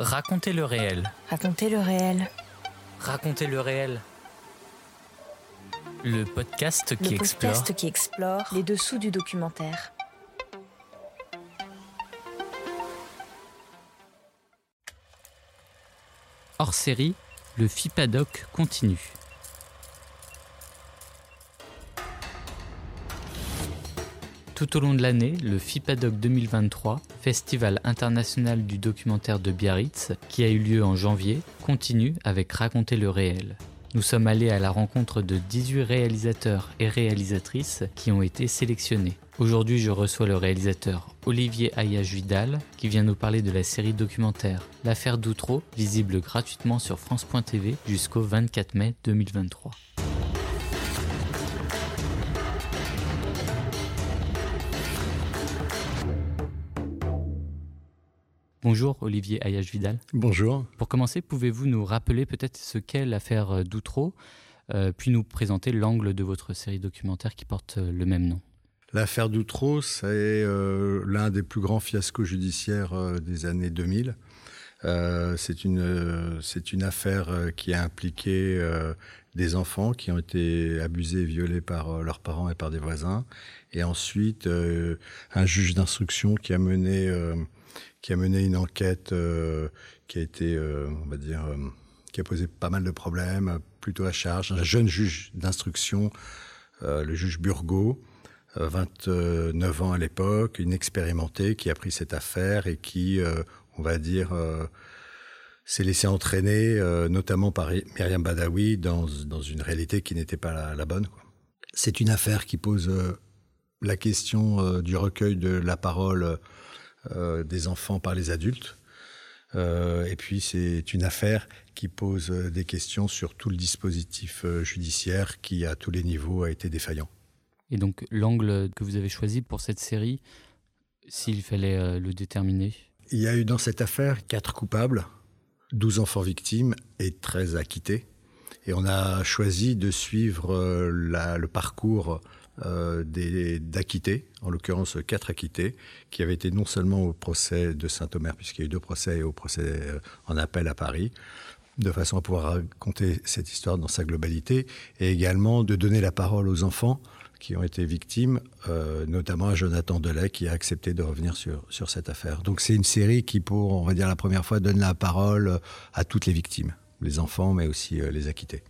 Racontez le réel. Racontez le réel. Racontez le réel. Le podcast qui le explore. podcast qui explore les dessous du documentaire. Hors série, le FIPADOC continue. Tout au long de l'année, le FIPADOC 2023, Festival international du documentaire de Biarritz, qui a eu lieu en janvier, continue avec Raconter le réel. Nous sommes allés à la rencontre de 18 réalisateurs et réalisatrices qui ont été sélectionnés. Aujourd'hui, je reçois le réalisateur Olivier Ayache Vidal qui vient nous parler de la série documentaire L'affaire d'Outreau, visible gratuitement sur France.tv jusqu'au 24 mai 2023. Bonjour Olivier Ayache Vidal. Bonjour. Pour commencer, pouvez-vous nous rappeler peut-être ce qu'est l'affaire d'Outreau, euh, puis nous présenter l'angle de votre série documentaire qui porte euh, le même nom? L'affaire d'Outreau, c'est euh, l'un des plus grands fiascos judiciaires euh, des années 2000. Euh, c'est une, c'est une affaire qui a impliqué des enfants qui ont été abusés violés par leurs parents et par des voisins. Et ensuite, un juge d'instruction qui a mené qui a mené une enquête euh, qui a été, euh, on va dire, euh, qui a posé pas mal de problèmes, plutôt à charge. Un jeune juge d'instruction, le juge Burgot, 29 ans à l'époque, inexpérimenté, qui a pris cette affaire et qui, on va dire, s'est laissé entraîner, notamment par Myriam Badawi, dans, dans une réalité qui n'était pas la, la bonne. C'est une affaire qui pose la question du recueil de la parole euh, des enfants par les adultes. Euh, et puis c'est une affaire qui pose des questions sur tout le dispositif euh, judiciaire qui, à tous les niveaux, a été défaillant. Et donc l'angle que vous avez choisi pour cette série, s'il fallait le déterminer? Il y a eu dans cette affaire quatre coupables, 12 enfants victimes et 13 acquittés. Et on a choisi de suivre la, le parcours euh, d'acquittés, en l'occurrence quatre acquittés, qui avaient été non seulement au procès de Saint-Omer, puisqu'il y a eu deux procès, et au procès euh, en appel à Paris, de façon à pouvoir raconter cette histoire dans sa globalité, et également de donner la parole aux enfants qui ont été victimes, euh, notamment à Jonathan Delay, qui a accepté de revenir sur, sur cette affaire. Donc c'est une série qui, pour, on va dire, la première fois, donne la parole à toutes les victimes, les enfants, mais aussi euh, les acquittés.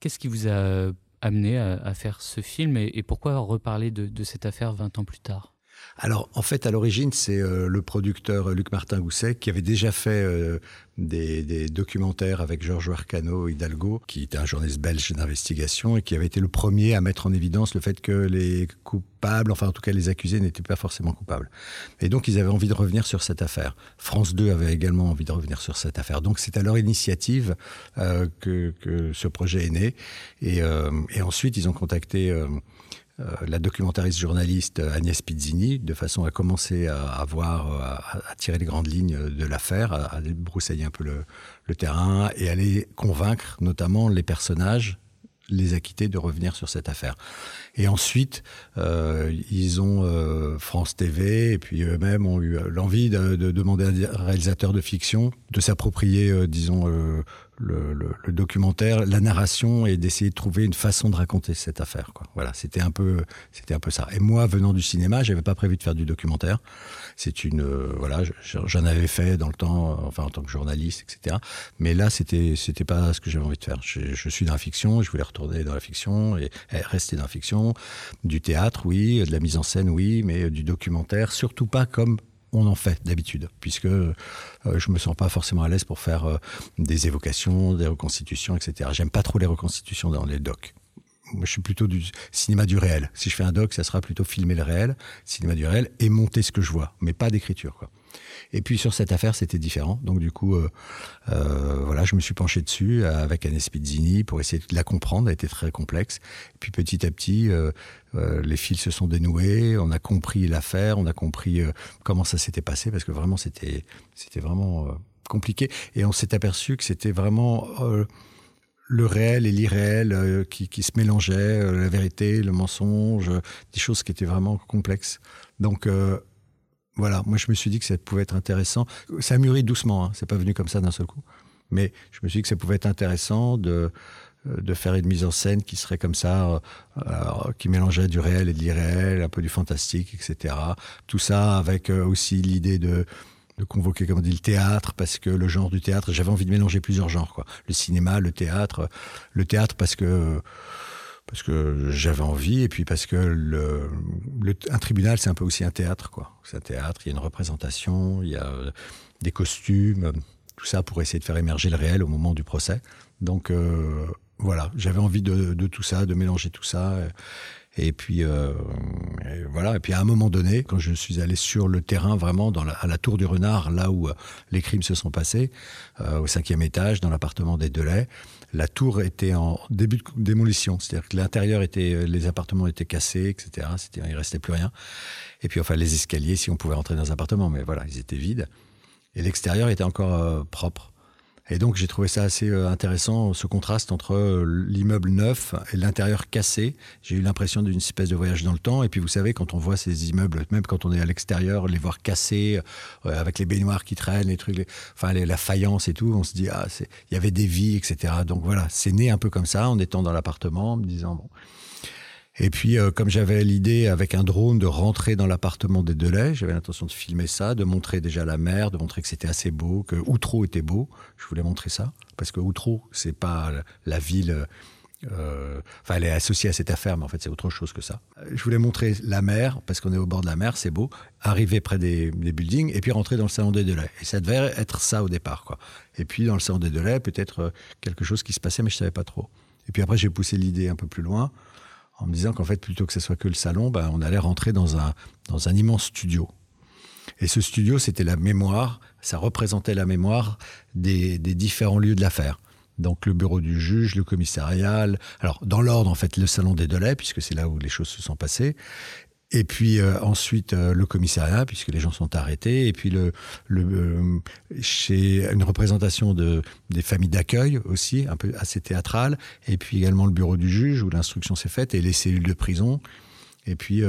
Qu'est-ce qui vous a amené à, faire ce film et, et pourquoi reparler de, de, cette affaire 20 ans plus tard? Alors, en fait, à l'origine, c'est euh, le producteur Luc Martin Gousset qui avait déjà fait euh, des, documentaires avec Georges Arcano Hidalgo, qui était un journaliste belge d'investigation et qui avait été le premier à mettre en évidence le fait que les coupables, enfin en tout cas les accusés, n'étaient pas forcément coupables. Et donc, ils avaient envie de revenir sur cette affaire. France 2 avait également envie de revenir sur cette affaire. Donc, c'est à leur initiative euh, que, ce projet est né. Euh, et ensuite, ils ont contacté euh, euh, la documentariste journaliste Agnès Pizzini, de façon à commencer à, à voir, à, tirer les grandes lignes de l'affaire, à, à broussailler un peu le, terrain et les convaincre, notamment les personnages, les acquittés de revenir sur cette affaire. Et ensuite, euh, ils ont euh, France TV et puis eux-mêmes ont eu l'envie de, de, demander à un réalisateur de fiction de s'approprier, euh, disons, euh, le, documentaire, la narration et d'essayer de trouver une façon de raconter cette affaire. Voilà, c'était un peu, c'était un peu ça. Et moi, venant du cinéma, j'avais pas prévu de faire du documentaire. C'est une, euh, voilà, j'en avais fait dans le temps, enfin en tant que journaliste, etc. Mais là, c'était, c'était pas ce que j'avais envie de faire. Je, suis dans la fiction, je voulais retourner dans la fiction et rester dans la fiction, du théâtre, oui, de la mise en scène, oui, mais du documentaire, surtout pas comme on en fait d'habitude, puisque euh, je me sens pas forcément à l'aise pour faire euh, des évocations, des reconstitutions, etc. J'aime pas trop les reconstitutions dans les docs. Moi, je suis plutôt du cinéma du réel. Si je fais un doc, ça sera plutôt filmer le réel, cinéma du réel, et monter ce que je vois, mais pas d'écriture, quoi. Et puis sur cette affaire, c'était différent. Donc du coup, euh, euh, voilà, je me suis penché dessus avec Anne Spizzini pour essayer de la comprendre. Elle était très complexe. Puis petit à petit, euh, euh, les fils se sont dénoués. On a compris l'affaire, on a compris euh, comment ça s'était passé parce que vraiment c'était c'était vraiment euh, compliqué. Et on s'est aperçu que c'était vraiment euh, le réel et l'irréel euh, qui, se mélangeaient, euh, la vérité, le mensonge, des choses qui étaient vraiment complexes. Donc euh, voilà, moi je me suis dit que ça pouvait être intéressant. Ça a mûri doucement, hein, c'est pas venu comme ça d'un seul coup. Mais je me suis dit que ça pouvait être intéressant de, euh, de faire une mise en scène qui serait comme ça, euh, qui mélangeait du réel et de l'irréel, un peu du fantastique, etc. Tout ça avec euh, aussi l'idée de, de convoquer, comme on dit, le théâtre, parce que le genre du théâtre, j'avais envie de mélanger plusieurs genres, quoi. Le cinéma, le théâtre, le théâtre parce que parce que j'avais envie et puis parce que le, un tribunal c'est un peu aussi un théâtre quoi. C'est un théâtre, il y a une représentation, il y a des costumes, tout ça pour essayer de faire émerger le réel au moment du procès. Donc euh, voilà, j'avais envie de, tout ça, de mélanger tout ça. Et puis euh, voilà. Et puis à un moment donné, quand je suis allé sur le terrain, vraiment à la tour du Renard, là où euh, les crimes se sont passés, euh, au cinquième étage, dans l'appartement des Delay, la tour était en début de démolition, c'est-à-dire que l'intérieur était, les appartements étaient cassés, etc. C'était, il restait plus rien. Et puis enfin les escaliers, si on pouvait rentrer dans un appartement, mais voilà, ils étaient vides. Et l'extérieur était encore propre. Et donc j'ai trouvé ça assez euh, intéressant, ce contraste entre euh, l'immeuble neuf et l'intérieur cassé. J'ai eu l'impression d'une espèce de voyage dans le temps. Et puis vous savez, quand on voit ces immeubles, même quand on est à l'extérieur, les voir cassés, euh, avec les baignoires qui traînent, les trucs, enfin la faïence et tout, on se dit, ah, il y avait des vies, etc. Donc voilà, c'est né un peu comme ça, en étant dans l'appartement, en me disant, bon, et puis, euh, comme j'avais l'idée avec un drone de rentrer dans l'appartement des Delay, j'avais l'intention de filmer ça, de montrer déjà la mer, de montrer que c'était assez beau, que Outreau était beau. Je voulais montrer ça parce que Outreau, c'est pas la ville. Euh, enfin, elle est associée à cette affaire, mais en fait, c'est autre chose que ça. Je voulais montrer la mer parce qu'on est au bord de la mer, c'est beau. Arriver près des, des, buildings et puis rentrer dans le salon des Delay. Et ça devait être ça au départ, quoi. Et puis dans le salon des Delay, peut-être euh, quelque chose qui se passait, mais je savais pas trop. Et puis après, j'ai poussé l'idée un peu plus loin en me disant qu'en fait, plutôt que ce soit que le salon, ben, on allait rentrer dans un, dans un immense studio. Et ce studio, c'était la mémoire, ça représentait la mémoire des, différents lieux de l'affaire. Donc le bureau du juge, le commissariat, alors dans l'ordre en fait le salon des Delais, puisque c'est là où les choses se sont passées, et puis euh, ensuite euh, le commissariat, puisque les gens sont arrêtés, et puis le, le euh, chez une représentation de des familles d'accueil aussi, un peu assez théâtrale, et puis également le bureau du juge où l'instruction s'est faite, et les cellules de prison, et puis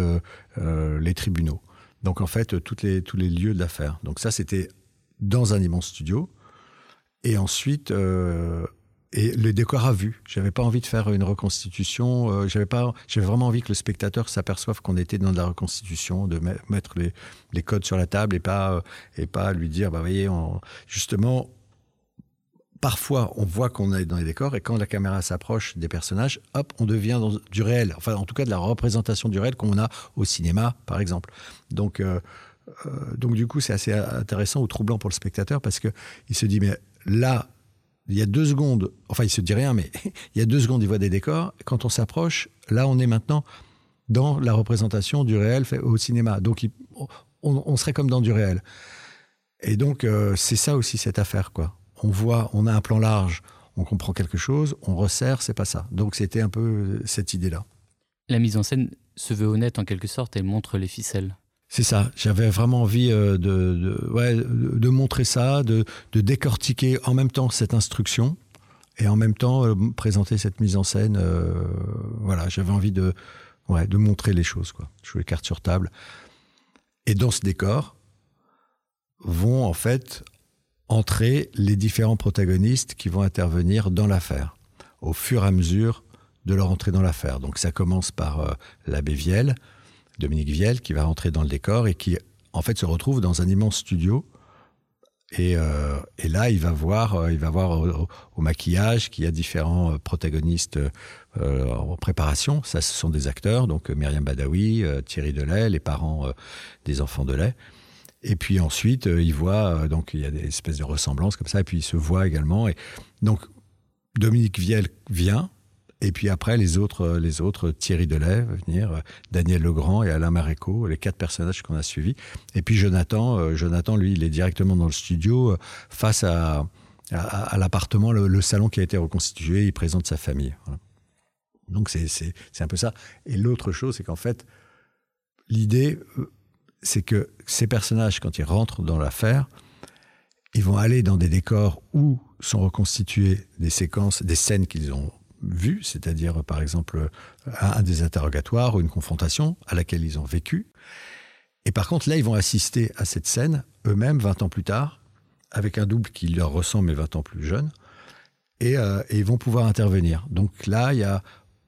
les tribunaux. Donc en fait toutes les tous les lieux de l'affaire. Donc ça c'était dans un immense studio. Et ensuite, et le décor à vue. J'avais pas envie de faire une reconstitution. Euh, j'avais pas, j'avais vraiment envie que le spectateur s'aperçoive qu'on était dans la reconstitution, de mettre les, les, codes sur la table et pas euh, et pas lui dire, bah voyez, justement, parfois on voit qu'on est dans les décors et quand la caméra s'approche des personnages, hop, on devient du réel. Enfin, en tout cas, de la représentation du réel qu'on a au cinéma, par exemple. Donc euh, donc du coup, c'est assez intéressant ou troublant pour le spectateur parce que il se dit mais là il y a deux secondes, enfin il se dit rien, mais il y a deux secondes, il voit des décors. Quand on s'approche, là on est maintenant dans la représentation du réel fait au cinéma. Donc on, serait comme dans du réel. Et donc euh, c'est ça aussi cette affaire, quoi. On voit, on a un plan large, on comprend quelque chose, on resserre, c'est pas ça. Donc c'était un peu cette idée-là. La mise en scène se veut honnête en quelque sorte et montre les ficelles. C'est ça. J'avais vraiment envie euh, de, de, montrer ça, de, décortiquer en même temps cette instruction et en même temps euh, présenter cette mise en scène. Euh, voilà, j'avais envie de, de montrer les choses. Quoi. Jouer carte sur table. Et dans ce décor vont en fait entrer les différents protagonistes qui vont intervenir dans l'affaire au fur et à mesure de leur entrée dans l'affaire. Donc ça commence par l'abbé Vielle, Dominique Viel, qui va rentrer dans le décor et qui, en fait, se retrouve dans un immense studio. Et, euh, là, il va voir, euh, il va voir au, maquillage qu'il y a différents euh, protagonistes en préparation. Ça, ce sont des acteurs, donc Myriam Badawi, Thierry Delay, les parents des enfants Delay. Et puis ensuite, il voit, donc il y a des espèces de ressemblances comme ça, et puis il se voit également. Et donc, Dominique Viel vient, et puis après, les autres, euh, les autres Thierry Delay va venir, euh, Daniel Legrand et Alain Maréco, les quatre personnages qu'on a suivis. Et puis Jonathan, euh, Jonathan, lui, il est directement dans le studio face à, l'appartement, le, salon qui a été reconstitué. Il présente sa famille. Donc c'est un peu ça. Et l'autre chose, c'est qu'en fait, l'idée, c'est que ces personnages, quand ils rentrent dans l'affaire, ils vont aller dans des décors où sont reconstituées des séquences, des scènes qu'ils ont vu, c'est-à-dire par exemple un des interrogatoires ou une confrontation à laquelle ils ont vécu. Et par contre, là, ils vont assister à cette scène eux-mêmes 20 ans plus tard, avec un double qui leur ressemble mais 20 ans plus jeune, et, euh, et ils vont pouvoir intervenir. Donc là, il y a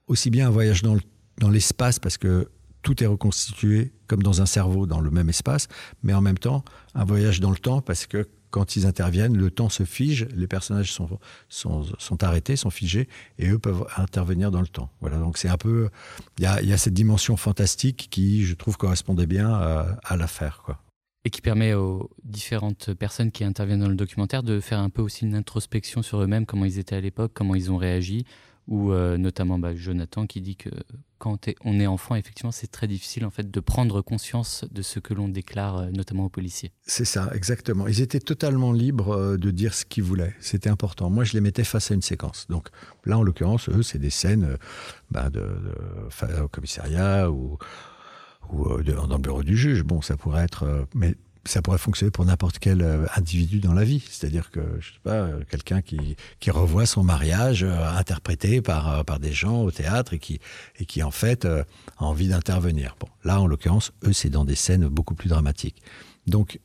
aussi bien un voyage dans l'espace, parce que tout est reconstitué comme dans un cerveau, dans le même espace, mais en même temps, un voyage dans le temps, parce que quand ils interviennent, le temps se fige, les personnages sont, sont, sont, arrêtés, sont figés, et eux peuvent intervenir dans le temps. Voilà, donc c'est un peu, il y a, y a, cette dimension fantastique qui, je trouve, correspondait bien à, à l'affaire, quoi. Et qui permet aux différentes personnes qui interviennent dans le documentaire de faire un peu aussi une introspection sur eux-mêmes, comment ils étaient à l'époque, comment ils ont réagi, ou euh, notamment bah, Jonathan qui dit que quand on est enfant, effectivement, c'est très difficile en fait de prendre conscience de ce que l'on déclare, euh, notamment aux policiers. C'est ça, exactement. Ils étaient totalement libres euh, de dire ce qu'ils voulaient. C'était important. Moi, je les mettais face à une séquence. Donc là, en l'occurrence, eux, c'est des scènes bah, de, au commissariat ou, ou dans le bureau du juge. Bon, ça pourrait être, mais ça pourrait fonctionner pour n'importe quel euh, individu dans la vie. C'est-à-dire que, je sais pas, euh, quelqu'un qui, qui revoit son mariage euh, interprété par, par des gens au théâtre et qui, et qui en fait, a envie d'intervenir. Bon, là, en l'occurrence, eux, c'est dans des scènes beaucoup plus dramatiques. Donc,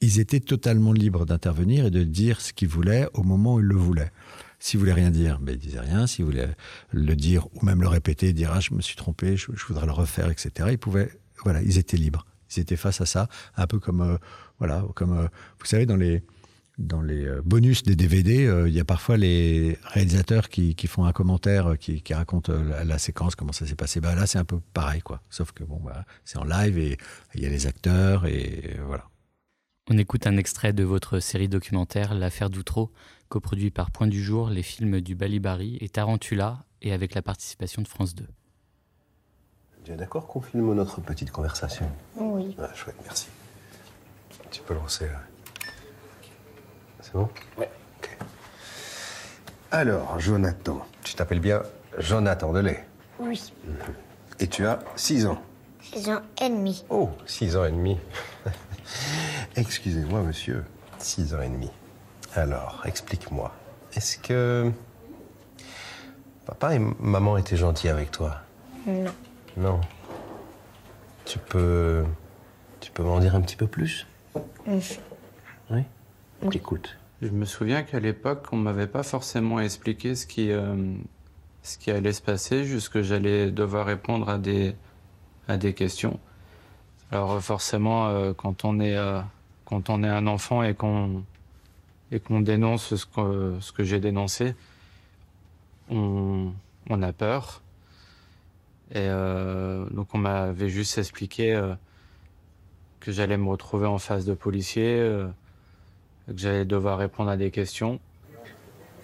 ils étaient totalement libres d'intervenir et de dire ce qu'ils voulaient au moment où ils le voulaient. S'ils voulaient rien dire, ben, ils disaient rien. S'ils voulaient le dire ou même le répéter, dire, ah, je me suis trompé, je, je voudrais le refaire, etc., ils pouvaient, voilà, ils étaient libres. Ils étaient face à ça, un peu comme, euh, voilà, comme euh, vous savez, dans les, dans les euh, bonus des DVD, il y a parfois les réalisateurs qui, qui font un commentaire, qui, qui racontent la, séquence, comment ça s'est passé. Bah, là, c'est un peu pareil, quoi. Sauf que bon, bah, c'est en live et il y a les acteurs et voilà. On écoute un extrait de votre série documentaire L'affaire d'Outreau, coproduit par Point du Jour, les films du Balibari et Tarantula, et avec la participation de France 2. Tu es d'accord qu'on filme notre petite conversation Oui. Ah, chouette, merci. Tu peux lancer là. C'est bon Ouais. Ok. Alors, Jonathan, tu t'appelles bien Jonathan Delay Oui. Et tu as 6 ans 6 ans et demi. Oh, 6 ans et demi. Excusez-moi, monsieur. 6 ans et demi. Alors, explique-moi. Est-ce que papa et maman étaient gentils avec toi? Non. Non. Tu peux. Tu peux m'en dire un petit peu plus? Mmh. Oui Écoute. Je me souviens qu'à l'époque, on m'avait pas forcément expliqué ce qui, euh, ce qui allait se passer, juste que j'allais devoir répondre à des, à des questions. Alors forcément, euh, quand, on est, euh, quand on est un enfant et qu'on et qu'on dénonce ce que, ce que j'ai dénoncé, on, on a peur. Et euh, donc on m'avait juste expliqué euh, que j'allais me retrouver en face de policiers, euh, que j'allais devoir répondre à des questions.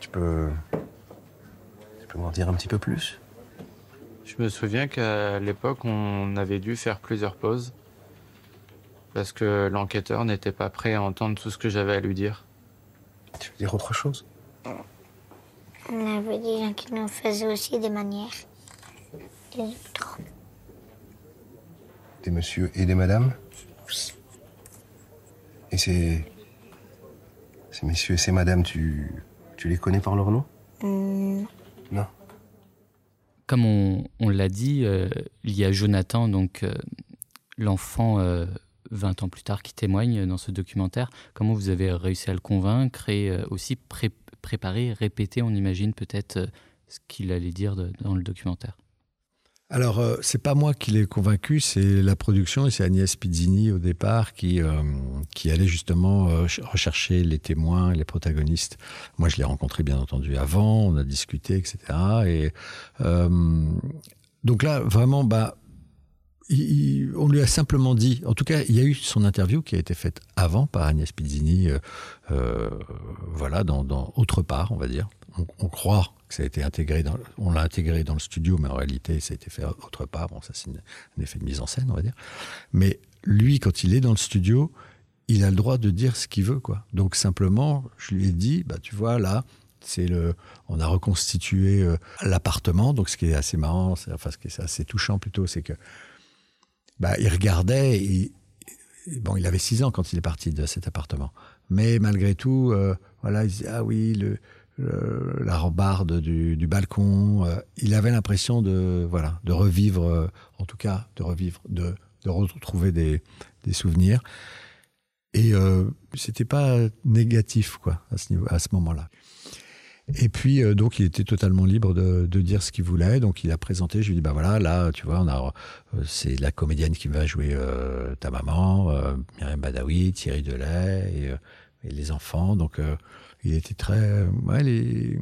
Tu peux. Tu peux m'en dire un petit peu plus? Je me souviens qu'à l'époque, on avait dû faire plusieurs pauses parce que l'enquêteur n'était pas prêt à entendre tout ce que j'avais à lui dire. Tu veux dire autre chose? On avait des gens qui nous faisaient aussi des manières. Des autres. Des messieurs et des madames Oui. Et ces. Ces messieurs et ces madames, tu. Tu les connais par leur nom? Mmh. Non. Comme on, on l'a dit, euh, il y a Jonathan, donc euh, l'enfant euh, 20 ans plus tard qui témoigne dans ce documentaire. Comment vous avez réussi à le convaincre et euh, aussi pré préparer, répéter, on imagine peut-être euh, ce qu'il allait dire de, dans le documentaire? Alors, euh, c'est pas moi qui l'ai convaincu, c'est la production et c'est Agnès Pizzini au départ qui, euh, qui allait justement euh, rechercher les témoins, les protagonistes. Moi, je l'ai rencontré bien entendu avant, on a discuté, etc. Et euh, donc là, vraiment, bah, on lui a simplement dit, en tout cas, il y a eu son interview qui a été faite avant par Agnès Pizzini, voilà, dans, dans, autre part, on va dire. On, croit que ça a été intégré, dans, on l'a intégré dans le studio, mais en réalité, ça a été fait autre part. Bon, ça, c'est un effet de mise en scène, on va dire. Mais lui, quand il est dans le studio, il a le droit de dire ce qu'il veut, quoi. Donc simplement, je lui ai dit, bah, tu vois, là, c'est le, on a reconstitué euh, l'appartement. Donc, ce qui est assez marrant, enfin, ce qui est assez touchant plutôt, c'est que bah, il regardait. Bon, il avait 6 ans quand il est parti de cet appartement. Mais malgré tout, euh, voilà, il disait ah oui, le, la rambarde du, balcon. Euh, il avait l'impression de voilà de revivre, euh, en tout cas, de revivre, de de retrouver des, des souvenirs. Et euh, c'était pas négatif, quoi, à ce, niveau, à ce moment-là. Et puis, euh, donc, il était totalement libre de, de dire ce qu'il voulait. Donc, il a présenté. Je lui ai dit, bah voilà, là, tu vois, on a, c'est la comédienne qui va jouer ta maman, Myriam Badawi, Thierry Delay et, les enfants. Donc, il était très, les,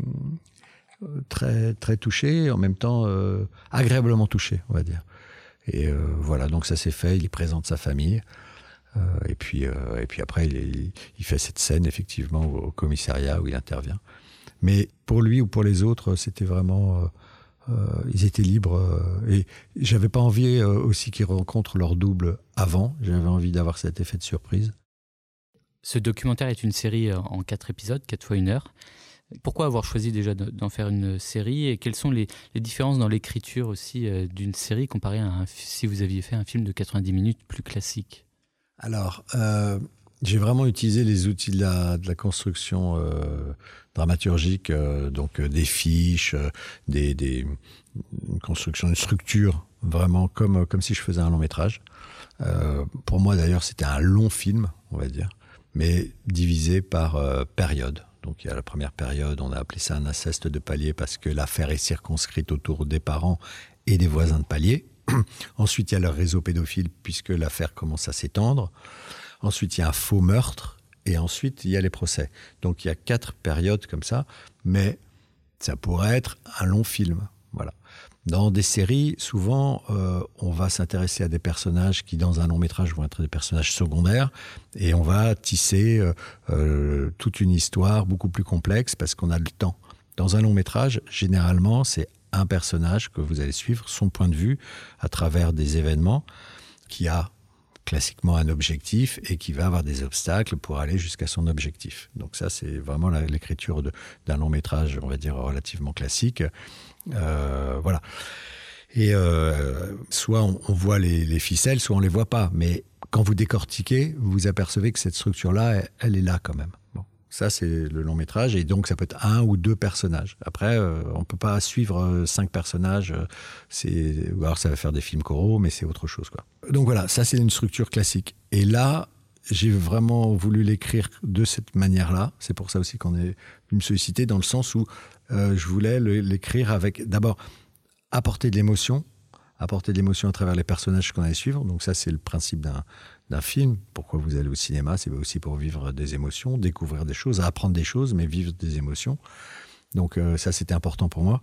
très, très touché, en même temps euh, agréablement touché, on va dire. Et euh, voilà, donc ça s'est fait. Il présente sa famille. Euh, et puis, euh, et puis après, il, fait cette scène effectivement au, commissariat où il intervient. Mais pour lui ou pour les autres, c'était vraiment, euh, euh, ils étaient libres. euh, et j'avais pas envie euh, aussi qu'ils rencontrent leur double avant. J'avais envie d'avoir cet effet de surprise. Ce documentaire est une série euh, en quatre épisodes, quatre fois une heure. Pourquoi avoir choisi déjà de- d'en faire une série et quelles sont les, différences dans l'écriture aussi euh, d'une série comparée à si vous aviez fait un film de 90 minutes plus classique? Alors, euh, j'ai vraiment utilisé les outils de la, construction dramaturgique, donc des fiches, des, des, une construction, une structure, vraiment comme, comme si je faisais un long métrage. Pour moi, d'ailleurs, c'était un long film, on va dire, mais divisé par euh, période. Donc, il y a la première période, on a appelé ça un inceste de palier parce que l'affaire est circonscrite autour des parents et des voisins de palier. Ensuite, il y a le réseau pédophile puisque l'affaire commence à s'étendre. Ensuite, il y a un faux meurtre. Et ensuite, il y a les procès. Donc, il y a quatre périodes comme ça. Mais ça pourrait être un long film. Voilà. Dans des séries, souvent, euh, on va s'intéresser à des personnages qui, dans un long métrage, vont être des personnages secondaires, et on va tisser euh, euh, toute une histoire beaucoup plus complexe parce qu'on a le temps. Dans un long métrage, généralement, c'est un personnage que vous allez suivre, son point de vue, à travers des événements, qui a classiquement un objectif et qui va avoir des obstacles pour aller jusqu'à son objectif. Donc ça, c'est vraiment l'écriture d'un long métrage, on va dire, relativement classique. Euh, voilà. Et euh, soit on, voit les, les ficelles, soit on les voit pas. Mais quand vous décortiquez, vous vous apercevez que cette structure-là, elle, elle est là quand même. Bon. Ça, c'est le long métrage. Et donc, ça peut être un ou deux personnages. Après, euh, on peut pas suivre euh, cinq personnages. C'est, alors, ça va faire des films coraux, mais c'est autre chose, quoi. Donc voilà, ça, c'est une structure classique. Et là, j'ai vraiment voulu l'écrire de cette manière-là. C'est pour ça aussi qu'on est venu me solliciter, dans le sens où euh, je voulais l'écrire avec, d'abord, apporter de l'émotion, apporter de l'émotion à travers les personnages qu'on allait suivre. Donc ça, c'est le principe d'un film. Pourquoi vous allez au cinéma? C'est aussi pour vivre des émotions, découvrir des choses, apprendre des choses, mais vivre des émotions. Donc euh, ça, c'était important pour moi.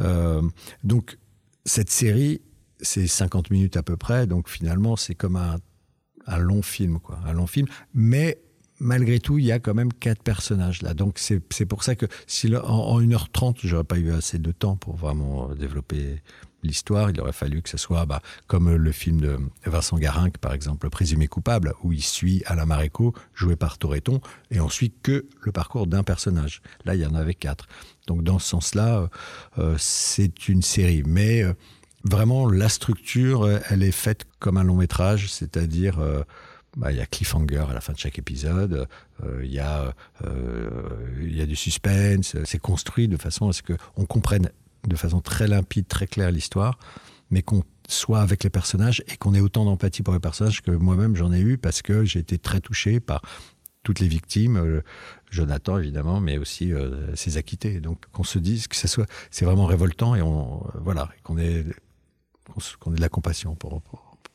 Euh, donc cette série, c'est 50 minutes à peu près. Donc finalement, c'est comme un, un long film, quoi, un long film. Mais malgré tout, il y a quand même quatre personnages là. Donc c'est pour ça que si en, en 1h30, j'aurais pas eu assez de temps pour vraiment euh, développer l'histoire, il aurait fallu que ce soit bah, comme le film de Vincent Garinck, par exemple, Le présumé coupable, où il suit Alain Maréco, joué par Toreton, et on suit que le parcours d'un personnage. Là, il y en avait quatre. Donc dans ce sens-là, euh, euh, c'est une série. Mais euh, vraiment, la structure, euh, elle est faite comme un long métrage, c'est-à-dire... euh, bah, il y a cliffhanger à la fin de chaque épisode, euh, il y a du suspense, c'est construit de façon à ce que on comprenne de façon très limpide, très claire l'histoire, mais qu'on soit avec les personnages et qu'on ait autant d'empathie pour les personnages que moi-même j'en ai eu parce que j'ai été très touché par toutes les victimes, Jonathan évidemment, mais aussi ses acquittés. Donc qu'on se dise que ça soit, c'est vraiment révoltant et on voilà, qu'on ait qu'on ait de la compassion pour,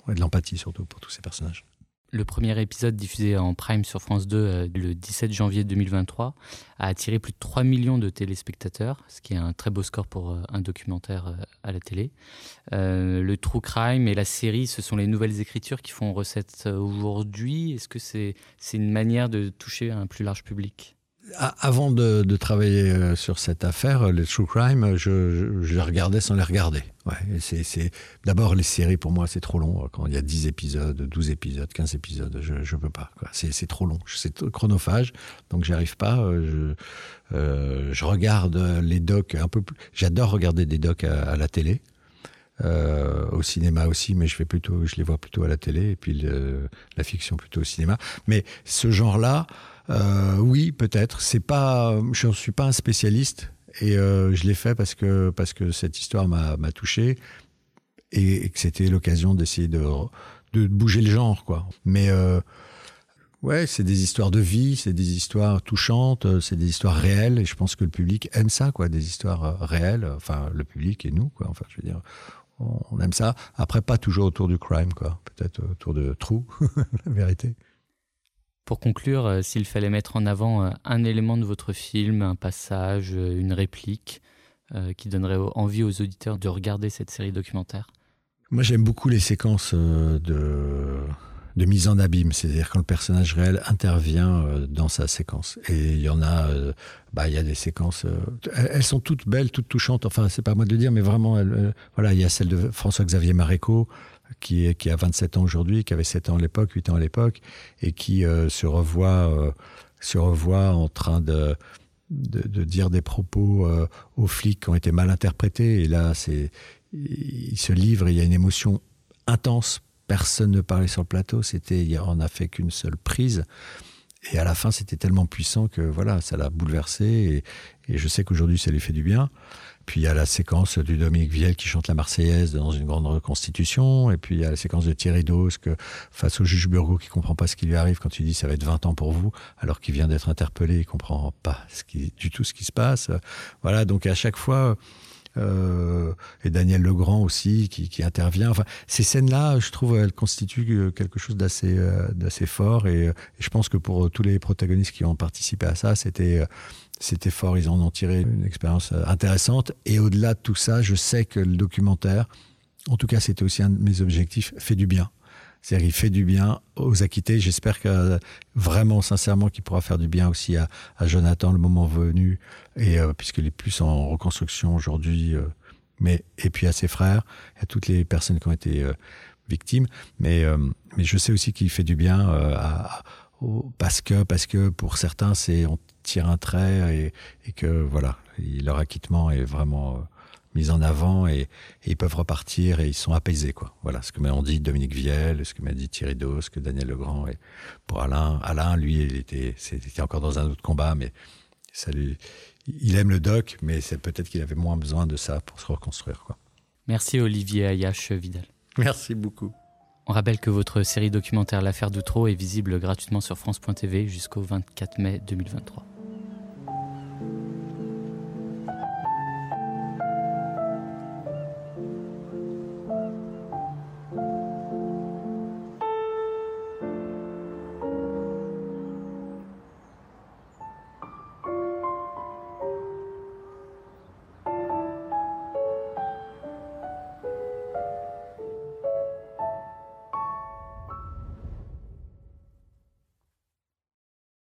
et de l'empathie surtout pour tous ces personnages. Le premier épisode diffusé en prime sur France 2 euh, le 17 janvier 2023 a attiré plus de 3 millions de téléspectateurs, ce qui est un très beau score pour euh, un documentaire euh, à la télé. Le true crime et la série, ce sont les nouvelles écritures qui font recette aujourd'hui. Est-ce que c'est c'est une manière de toucher un plus large public? Avant de, travailler euh, sur cette affaire, euh, le true crime, je, les regardais sans les regarder. C'est. D'abord, les séries, pour moi, c'est trop long. Quand il y a 10 épisodes, 12 épisodes, 15 épisodes, je ne peux pas. C'est, trop long. C'est chronophage, donc j'y arrive pas. Euh, Je, euh, je regarde les docs un peu plus... J'adore regarder des docs à, la télé. Au cinéma aussi, mais je les vois plutôt à la télé, et puis la fiction plutôt au cinéma. Mais ce genre-là, euh, oui, peut-être. C'est pas, je ne suis pas un spécialiste et euh, je l'ai fait parce que parce que cette histoire m'a touché et, et que c'était l'occasion d'essayer de de bouger le genre, quoi. Mais euh, ouais, c'est des histoires de vie, c'est des histoires touchantes, c'est des histoires réelles, et je pense que le public aime ça, quoi, des histoires euh, réelles. Enfin, le public et nous, quoi. Enfin, je veux dire, on aime ça. Après, pas toujours autour du crime, quoi. Peut-être autour de trou, la vérité. Pour conclure, s'il fallait mettre en avant un élément de votre film, un passage, une réplique, qui donnerait envie aux auditeurs de regarder cette série documentaire? Moi, j'aime beaucoup les séquences euh, de, mise en abîme, c'est-à-dire quand le personnage réel intervient euh, dans sa séquence. Et il y en a, euh, bah, il y a des séquences, elles sont toutes belles, toutes touchantes. Enfin, c'est pas moi de le dire, mais vraiment, voilà, il y a celle de François-Xavier Maréco, qui, est, qui a 27 ans aujourd'hui, qui avait 7 ans à l'époque, 8 ans à l'époque, et qui se revoit, se revoit en train de, de, dire des propos aux flics qui ont été mal interprétés. Et là, c'est il se livre, il y a une émotion intense. Personne ne parlait sur le plateau. C'était, on n'a fait qu'une seule prise. Et à la fin, c'était tellement puissant que voilà, ça l'a bouleversé. Et, je sais qu'aujourd'hui, ça lui fait du bien. Puis il y a la séquence du Dominique Viel qui chante la Marseillaise dans une grande reconstitution. Et puis il y a la séquence de Thierry Dose que, face au juge Burgot qui comprend pas ce qui lui arrive quand il dit ça va être 20 ans pour vous, alors qu'il vient d'être interpellé, il comprend pas ce qui, du tout ce qui se passe. Voilà, donc à chaque fois, euh, et Daniel Legrand aussi qui, qui intervient. Enfin, ces scènes-là, je trouve, elles constituent euh, quelque chose d'assez euh, fort et, et, je pense que pour tous les protagonistes qui ont participé à ça, c'était c'était fort. Ils en ont tiré une expérience intéressante. Et au-delà de tout ça, je sais que le documentaire, en tout cas, c'était aussi un de mes objectifs, fait du bien. C'est-à-dire qu'il fait du bien aux acquittés. J'espère que vraiment, sincèrement, qu'il pourra faire du bien aussi à, Jonathan le moment venu, et euh, puisqu'il est plus en reconstruction aujourd'hui, euh, mais et puis à ses frères, à toutes les personnes qui ont été euh, victimes. Mais euh, je sais aussi qu'il fait du bien à, parce que parce que pour certains, c'est tire un trait et, et que voilà, leur acquittement est vraiment mise en avant et, et, ils peuvent repartir et ils sont apaisés quoi. Voilà ce que m'a dit Dominique Viel, ce que m'a dit Thierry Dos, ce que Daniel Legrand et pour Alain, Alain lui il était c'était encore dans un autre combat mais ça lui il aime le doc mais c'est peut-être qu'il avait moins besoin de ça pour se reconstruire quoi. Merci Olivier Ayache Vidal. Merci beaucoup. On rappelle que votre série documentaire L'affaire d'Outreau est visible gratuitement sur France.tv jusqu'au 24 mai 2023.